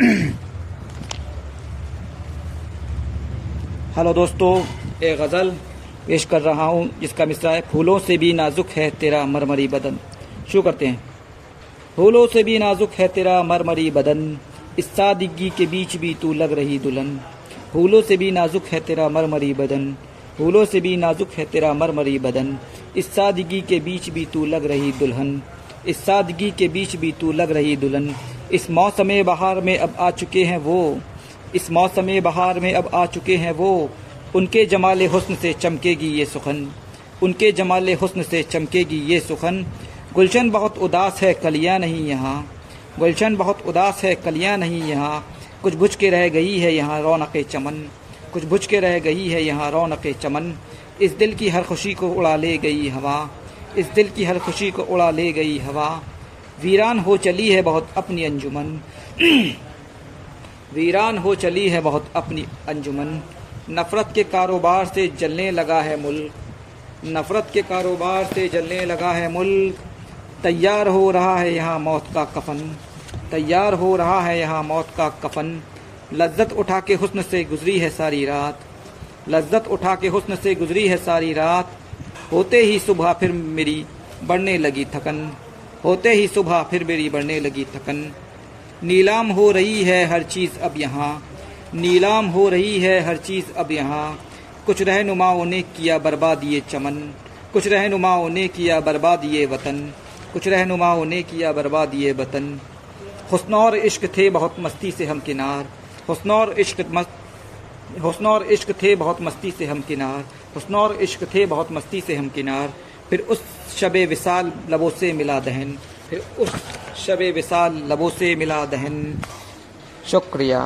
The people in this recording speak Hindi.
हेलो दोस्तों। एक गज़ल पेश कर रहा हूँ, जिसका मिसरा है, फूलों से भी नाजुक है तेरा मरमरी बदन। शुरू करते हैं। फूलों से भी नाजुक है तेरा मरमरी बदन, इस सादगी के बीच भी तू लग रही दुल्हन। फूलों से भी नाजुक है तेरा मरमरी बदन, फूलों से भी नाजुक है तेरा मरमरी बदन, इस सादगी के बीच भी तू लग रही दुल्हन। इस सादगी के बीच भी तू लग रही दुल्हन इस मौसम बहार में अब आ चुके हैं वो। इस मौसम बहार में अब आ चुके हैं वो। उनके जमाल हुस्न से चमकेगी ये सुखन। उनके जमाल हुस्न से चमकेगी ये सुखन। गुलशन बहुत उदास है, कलियाँ नहीं यहाँ। गुलशन बहुत उदास है, कलियाँ नहीं यहाँ। कुछ बुझ के रह गई है यहाँ रौनक चमन। कुछ बुझ के रह गई है यहाँ रौनक चमन। इस दिल की हर खुशी को उड़ा ले गई हवा। इस दिल की हर खुशी को उड़ा ले गई हवा। वीरान हो चली है बहुत अपनी अंजुमन। वीरान हो चली है बहुत अपनी अंजुमन। नफ़रत के कारोबार से जलने लगा है मुल्क। नफ़रत के कारोबार से जलने लगा है मुल्क। तैयार हो रहा है यहाँ मौत का कफन। तैयार हो रहा है यहाँ मौत का कफन। लज्जत उठा के हुस्न से गुजरी है सारी रात। लज्जत उठा के हुस्न से गुजरी है सारी रात। होते ही सुबह फिर मेरी बढ़ने लगी थकन। होते ही सुबह फिर मेरी बढ़ने लगी थकन। नीलाम हो रही है हर चीज़ अब यहाँ। नीलाम हो रही है हर चीज़ अब यहाँ। कुछ रहनुमाओं ने किया बर्बाद ये चमन। कुछ रहनुमाओं ने किया बर्बाद ये वतन। कुछ रहनुमाओं ने किया बर्बाद ये वतन। हुस्न और इश्क थे बहुत मस्ती से हम किनार। हुस्न और इश्क मस्त हुस्न और इश्क थे बहुत मस्ती से हम किनार। हुस्न और इश्क थे बहुत मस्ती से हम किनार। फिर उस शब विसाल लबों से मिला दहन। फिर उस शब विसाल लबों से मिला दहन। शुक्रिया।